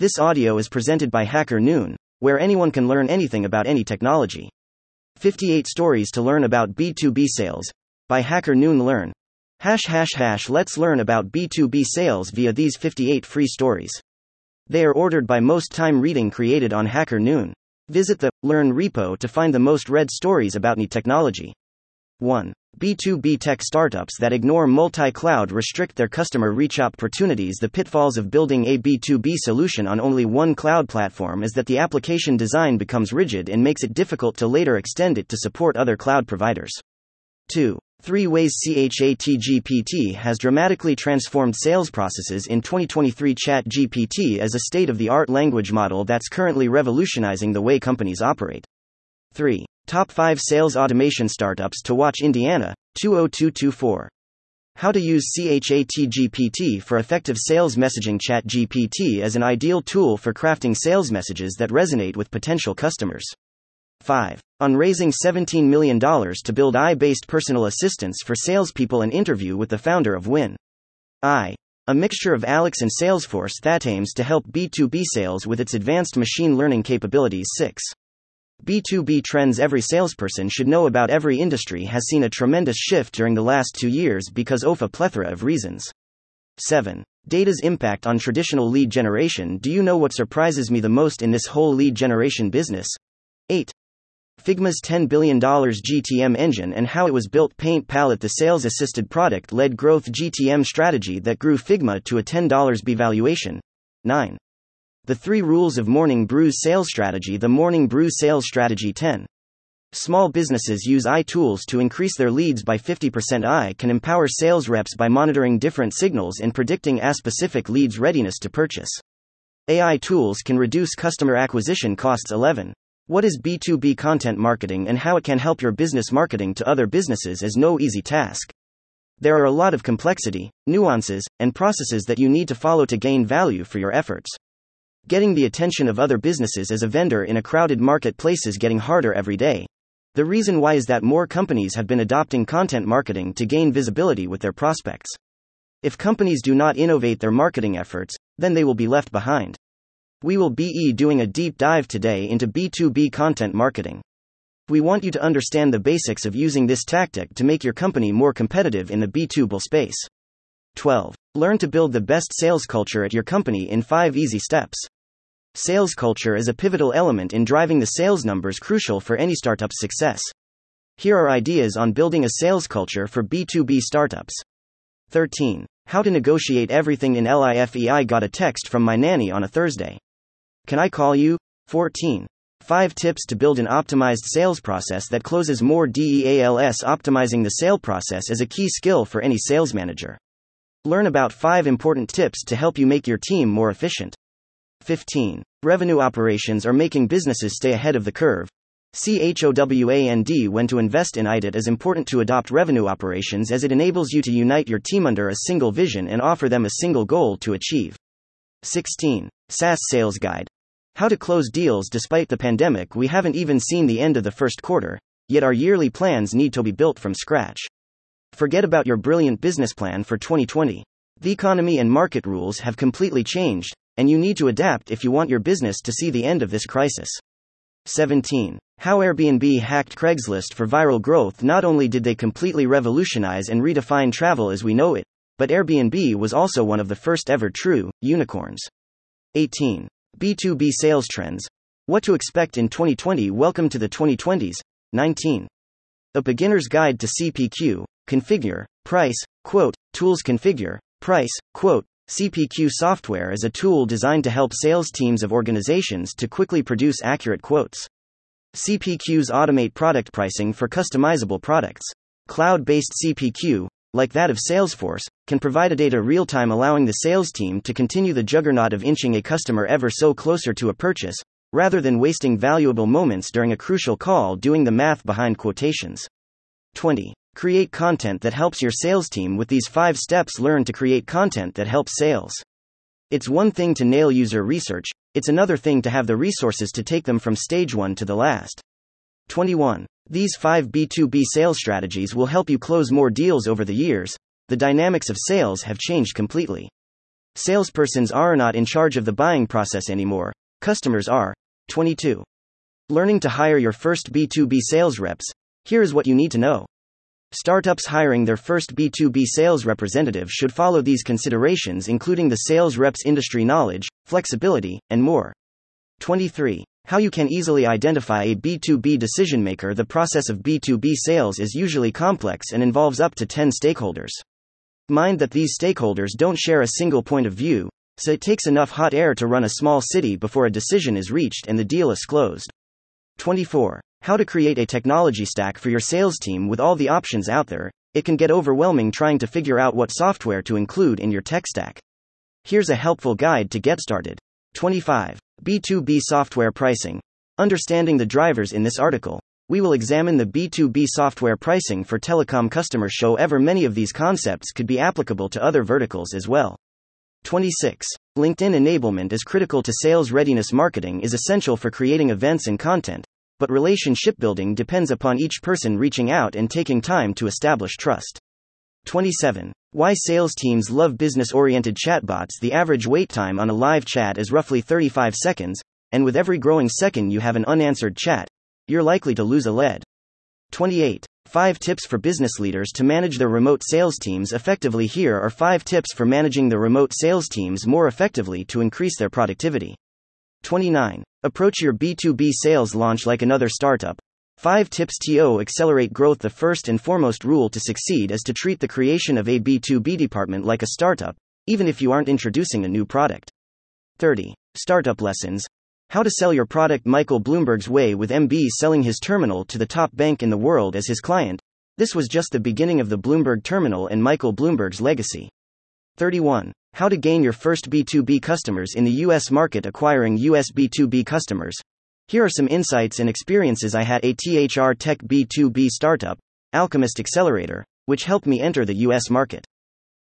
This audio is presented by Hacker Noon, where anyone can learn anything about any technology. 58 stories to learn about B2B sales by Hacker Noon Learn. Hash hash hash let's learn about B2B sales via these 58 free stories. They are ordered by most time reading created on Hacker Noon. Visit the Learn repo to find the most read stories about any technology. 1. B2B tech startups that ignore multi cloud restrict their customer reach opportunities. The pitfalls of building a B2B solution on only one cloud platform is that the application design becomes rigid and makes it difficult to later extend it to support other cloud providers. 2. Three ways ChatGPT has dramatically transformed sales processes in 2023. ChatGPT is a state of the art language model that's currently revolutionizing the way companies operate. 3. Top 5 Sales Automation Startups to Watch Indiana, 20224. How to use ChatGPT for effective sales messaging. ChatGPT is an ideal tool for crafting sales messages that resonate with potential customers. 5. On raising $17 million to build AI based personal assistants for salespeople, an interview with the founder of Win. I. A mixture of Alex and Salesforce that aims to help B2B sales with its advanced machine learning capabilities. 6. B2B trends every salesperson should know about. Every industry has seen a tremendous shift during the last two years because of a plethora of reasons. 7. Data's impact on traditional lead generation. Do you know what surprises me the most in this whole lead generation business? 8. Figma's $10 billion GTM engine and how it was built. Paint Palette, the sales assisted product led growth GTM strategy that grew Figma to a $10 B valuation. 9. The Three Rules of Morning Brew's Sales Strategy The Morning Brew Sales Strategy 10. Small businesses use AI tools to increase their leads by 50%. AI can empower sales reps by monitoring different signals and predicting a specific lead's readiness to purchase. AI tools can reduce customer acquisition costs. 11. What is B2B content marketing and how it can help your business marketing to other businesses is no easy task. There are a lot of complexity, nuances, and processes that you need to follow to gain value for your efforts. Getting the attention of other businesses as a vendor in a crowded marketplace is getting harder every day. The reason why is that more companies have been adopting content marketing to gain visibility with their prospects. If companies do not innovate their marketing efforts, then they will be left behind. We will be doing a deep dive today into B2B content marketing. We want you to understand the basics of using this tactic to make your company more competitive in the B2B space. 12. Learn to build the best sales culture at your company in 5 easy steps. Sales culture is a pivotal element in driving the sales numbers crucial for any startup's success. Here are ideas on building a sales culture for B2B startups. 13. How to negotiate everything in LIFE. I got a text from my nanny on a Thursday. Can I call you? 14. 5 tips to build an optimized sales process that closes more DEALS. Optimizing the sale process is a key skill for any sales manager. Learn about 5 important tips to help you make your team more efficient. 15. Revenue operations are making businesses stay ahead of the curve. CHOWAND When to invest in IT is important to adopt revenue operations as it enables you to unite your team under a single vision and offer them a single goal to achieve. 16. SaaS Sales Guide. How to close deals despite the pandemic. We haven't even seen the end of the first quarter, yet our yearly plans need to be built from scratch. Forget about your brilliant business plan for 2020. The economy and market rules have completely changed, and you need to adapt if you want your business to see the end of this crisis. 17. How Airbnb hacked Craigslist for viral growth. Not only did they completely revolutionize and redefine travel as we know it, but Airbnb was also one of the first ever true unicorns. 18. B2B sales trends. What to expect in 2020. Welcome to the 2020s. 19. A beginner's guide to CPQ, configure, price, quote, tools configure, price, quote, CPQ software is a tool designed to help sales teams of organizations to quickly produce accurate quotes. CPQs automate product pricing for customizable products. Cloud based CPQ, like that of Salesforce, can provide a data real time, allowing the sales team to continue the juggernaut of inching a customer ever so closer to a purchase, rather than wasting valuable moments during a crucial call doing the math behind quotations. 20. Create content that helps your sales team with these five steps. Learn to create content that helps sales. It's one thing to nail user research, it's another thing to have the resources to take them from stage 1 to the last. 21. These five B2B sales strategies will help you close more deals over the years. The dynamics of sales have changed completely. Salespersons are not in charge of the buying process anymore, customers are. 22. Learning to hire your first B2B sales reps. Here's what you need to know. Startups hiring their first B2B sales representative should follow these considerations, including the sales rep's industry knowledge, flexibility, and more. 23. How you can easily identify a B2B decision maker. The process of B2B sales is usually complex and involves up to 10 stakeholders. Mind that these stakeholders don't share a single point of view, so it takes enough hot air to run a small city before a decision is reached and the deal is closed. 24. How to create a technology stack for your sales team with all the options out there. It can get overwhelming trying to figure out what software to include in your tech stack. Here's a helpful guide to get started. 25. B2B software pricing. Understanding the drivers in this article. We will examine the B2B software pricing for telecom customers. Show ever many of these concepts could be applicable to other verticals as well. 26. LinkedIn enablement is critical to sales readiness. Marketing is essential for creating events and content, but relationship building depends upon each person reaching out and taking time to establish trust. 27. Why sales teams love business oriented chatbots. The average wait time on a live chat is roughly 35 seconds, and with every growing second you have an unanswered chat, you're likely to lose a lead. 28. 5 tips for business leaders to manage their remote sales teams effectively. Here are 5 tips for managing the remote sales teams more effectively to increase their productivity. 29. Approach your B2B sales launch like another startup. 5 tips to accelerate growth. The first and foremost rule to succeed is to treat the creation of a B2B department like a startup, even if you aren't introducing a new product. 30. Startup lessons. How to sell your product Michael Bloomberg's way with MB selling his terminal to the top bank in the world as his client. This was just the beginning of the Bloomberg terminal and Michael Bloomberg's legacy. 31. How to gain your first B2B customers in the US market acquiring US B2B customers. Here are some insights and experiences I had a THR Tech B2B startup, Alchemist Accelerator, which helped me enter the US market.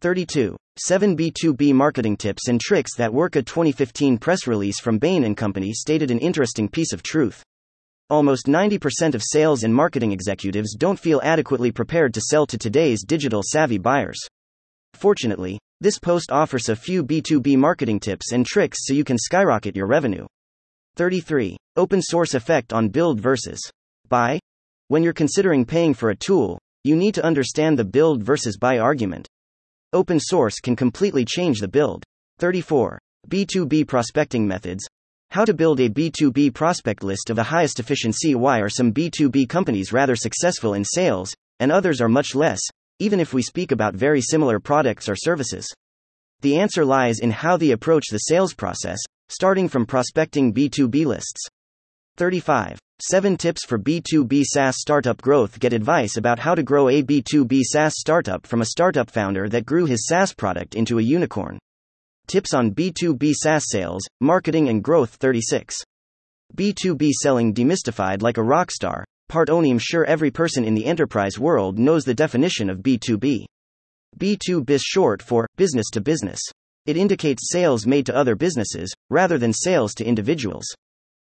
32. 7 B2B marketing tips and tricks that work. A 2015 press release from Bain & Company stated an interesting piece of truth. Almost 90% of sales and marketing executives don't feel adequately prepared to sell to today's digital savvy buyers. Fortunately, this post offers a few B2B marketing tips and tricks so you can skyrocket your revenue. 33. Open source effect on build versus buy. When you're considering paying for a tool, you need to understand the build versus buy argument. Open source can completely change the build. 34. B2B prospecting methods. How to build a B2B prospect list of the highest efficiency. Why are some B2B companies rather successful in sales, and others are much less, even if we speak about very similar products or services? The answer lies in how they approach the sales process, starting from prospecting B2B lists. 35. 7 tips for B2B SaaS startup growth. Get advice about how to grow a B2B SaaS startup from a startup founder that grew his SaaS product into a unicorn. Tips on B2B SaaS sales, marketing, and growth. 36. B2B selling demystified like a rock star, Part only I'm sure every person in the enterprise world knows the definition of B2B. B2B is short for business to business. It indicates sales made to other businesses, rather than sales to individuals.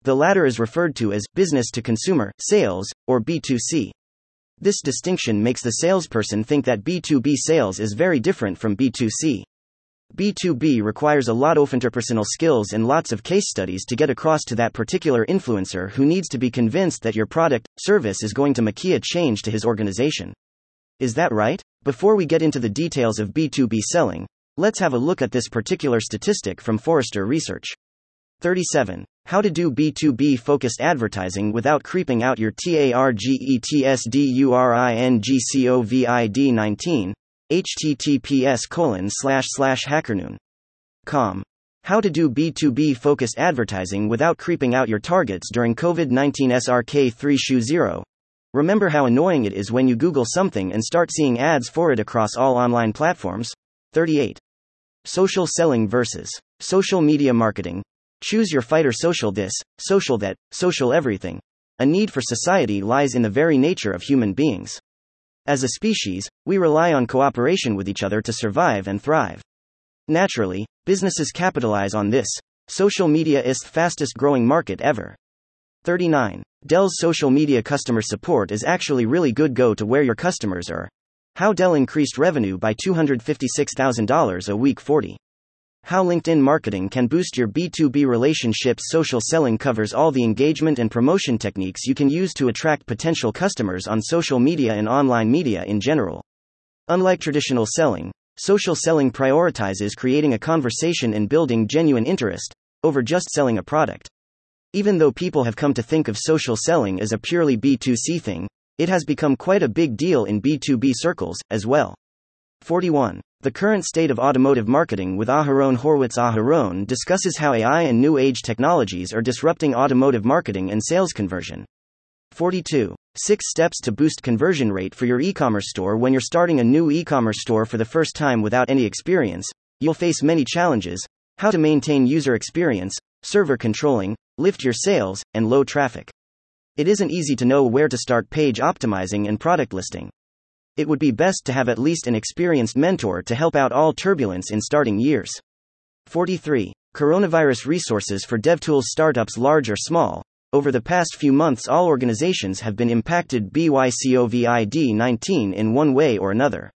The latter is referred to as business to consumer sales, or B2C. This distinction makes the salesperson think that B2B sales is very different from B2C. B2B requires a lot of interpersonal skills and lots of case studies to get across to that particular influencer who needs to be convinced that your product, service is going to make a change to his organization. Is that right? Before we get into the details of B2B selling, let's have a look at this particular statistic from Forrester Research. 37. How to do B2B focused advertising without creeping out your TARGETSDURINGCOVID 19, https colon slash slash hackernoon. Com. How to do B2B focused advertising without creeping out your targets during COVID 19 SRK3 Shoe 0. Remember how annoying it is when you Google something and start seeing ads for it across all online platforms? 38. Social selling versus social media marketing. Choose your fighter social this, social that, social everything. A need for society lies in the very nature of human beings. As a species, we rely on cooperation with each other to survive and thrive. Naturally, businesses capitalize on this. Social media is the fastest growing market ever. 39. Dell's social media customer support is actually really good. Go to where your customers are. How Dell increased revenue by $256,000 a week 40. How LinkedIn marketing can boost your B2B relationships. Social selling covers all the engagement and promotion techniques you can use to attract potential customers on social media and online media in general. Unlike traditional selling, social selling prioritizes creating a conversation and building genuine interest over just selling a product. Even though people have come to think of social selling as a purely B2C thing, it has become quite a big deal in B2B circles as well. 41. The current state of automotive marketing with Aharon Horwitz Aharon discusses how AI and new age technologies are disrupting automotive marketing and sales conversion. 42. 6 steps to boost conversion rate for your e-commerce store when you're starting a new e-commerce store for the first time without any experience. You'll face many challenges: how to maintain user experience, server controlling, lift your sales, and low traffic. It isn't easy to know where to start page optimizing and product listing it would be best to have at least an experienced mentor to help out all turbulence in starting years. 43. Coronavirus resources for DevTools startups large or small. Over the past few months, all organizations have been impacted by COVID 19 in one way or another.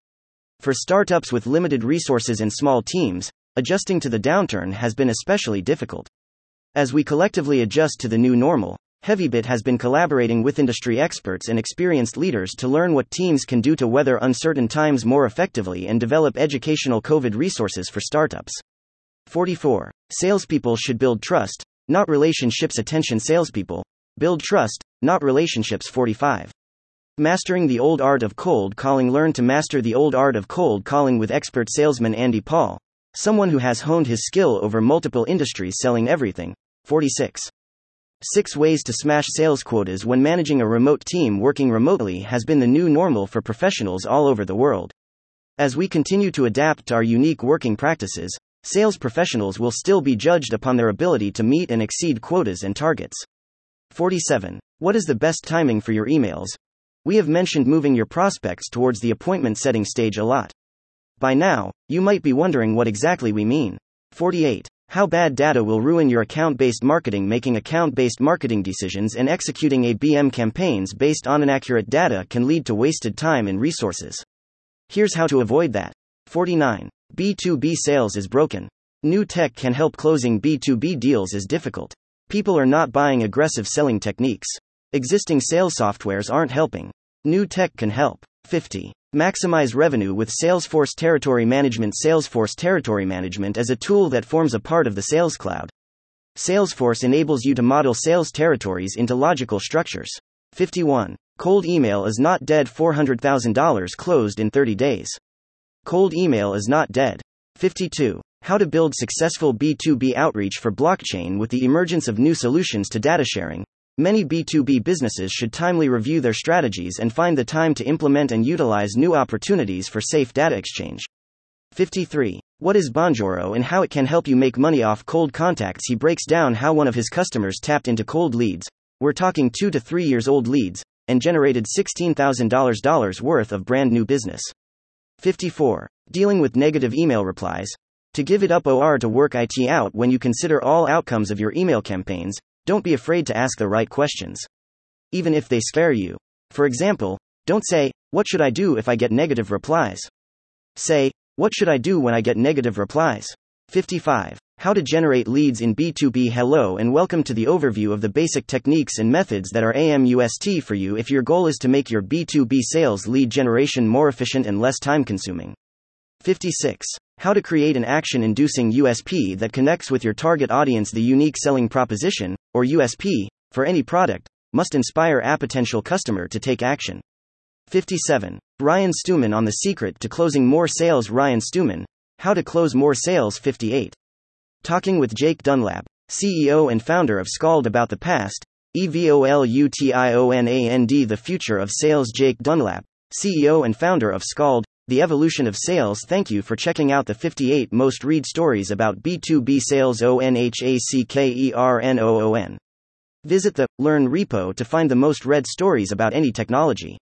For startups with limited resources and small teams, adjusting to the downturn has been especially difficult. As we collectively adjust to the new normal, Heavybit has been collaborating with industry experts and experienced leaders to learn what teams can do to weather uncertain times more effectively and develop educational COVID resources for startups. 44. Salespeople should build trust, not relationships. Attention, salespeople. Build trust, not relationships. 45. Mastering the old art of cold calling. Learn to master the old art of cold calling with expert salesman Andy Paul, someone who has honed his skill over multiple industries selling everything. 46. Six ways to smash sales quotas when managing a remote team working remotely has been the new normal for professionals all over the world. As we continue to adapt to our unique working practices, sales professionals will still be judged upon their ability to meet and exceed quotas and targets. 47. What is the best timing for your emails? We have mentioned moving your prospects towards the appointment setting stage a lot. By now, you might be wondering what exactly we mean. 48. How bad data will ruin your account based marketing. Making account based marketing decisions and executing ABM campaigns based on inaccurate data can lead to wasted time and resources. Here's how to avoid that. 49. B2B sales is broken. New tech can help closing B2B deals is difficult. People are not buying aggressive selling techniques. Existing sales softwares aren't helping. New tech can help. 50. Maximize revenue with Salesforce Territory Management. Salesforce Territory Management is a tool that forms a part of the Sales Cloud. Salesforce enables you to model sales territories into logical structures. 51. Cold email is not dead. $400,000 closed in 30 days. Cold email is not dead. 52. How to build successful B2B outreach for blockchain with the emergence of new solutions to data sharing. Many B2B businesses should timely review their strategies and find the time to implement and utilize new opportunities for safe data exchange. 53. What is Bonjoro and how it can help you make money off cold contacts? He breaks down how one of his customers tapped into cold leads. We're talking 2 to 3 years old leads and generated $16,000 worth of brand new business. 54. Dealing with negative email replies. To give it up or to work IT out when you consider all outcomes of your email campaigns, don't be afraid to ask the right questions. Even if they scare you. For example, don't say, What should I do if I get negative replies? Say, What should I do when I get negative replies? 55. How to generate leads in B2B. Hello and welcome to the overview of the basic techniques and methods that are AMUST for you if your goal is to make your B2B sales lead generation more efficient and less time consuming. 56. How to create an action inducing USP that connects with your target audience. The unique selling proposition, or USP, for any product, must inspire a potential customer to take action. 57. Ryan Stewman on the secret to closing more sales. Ryan Stewman, How to Close More Sales. 58. Talking with Jake Dunlap, CEO and founder of Skaled about the past, EVOLUTIONAND The future of sales. Jake Dunlap, CEO and founder of Skaled, the evolution of sales. Thank you for checking out the 58 most read stories about B2B sales ONHACKERNOON. Visit the Learn repo to find the most read stories about any technology.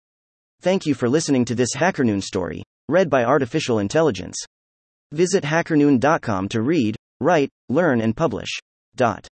Thank you for listening to this HackerNoon story, read by Artificial Intelligence. Visit hackerNoon.com to read, write, learn, and publish. Dot.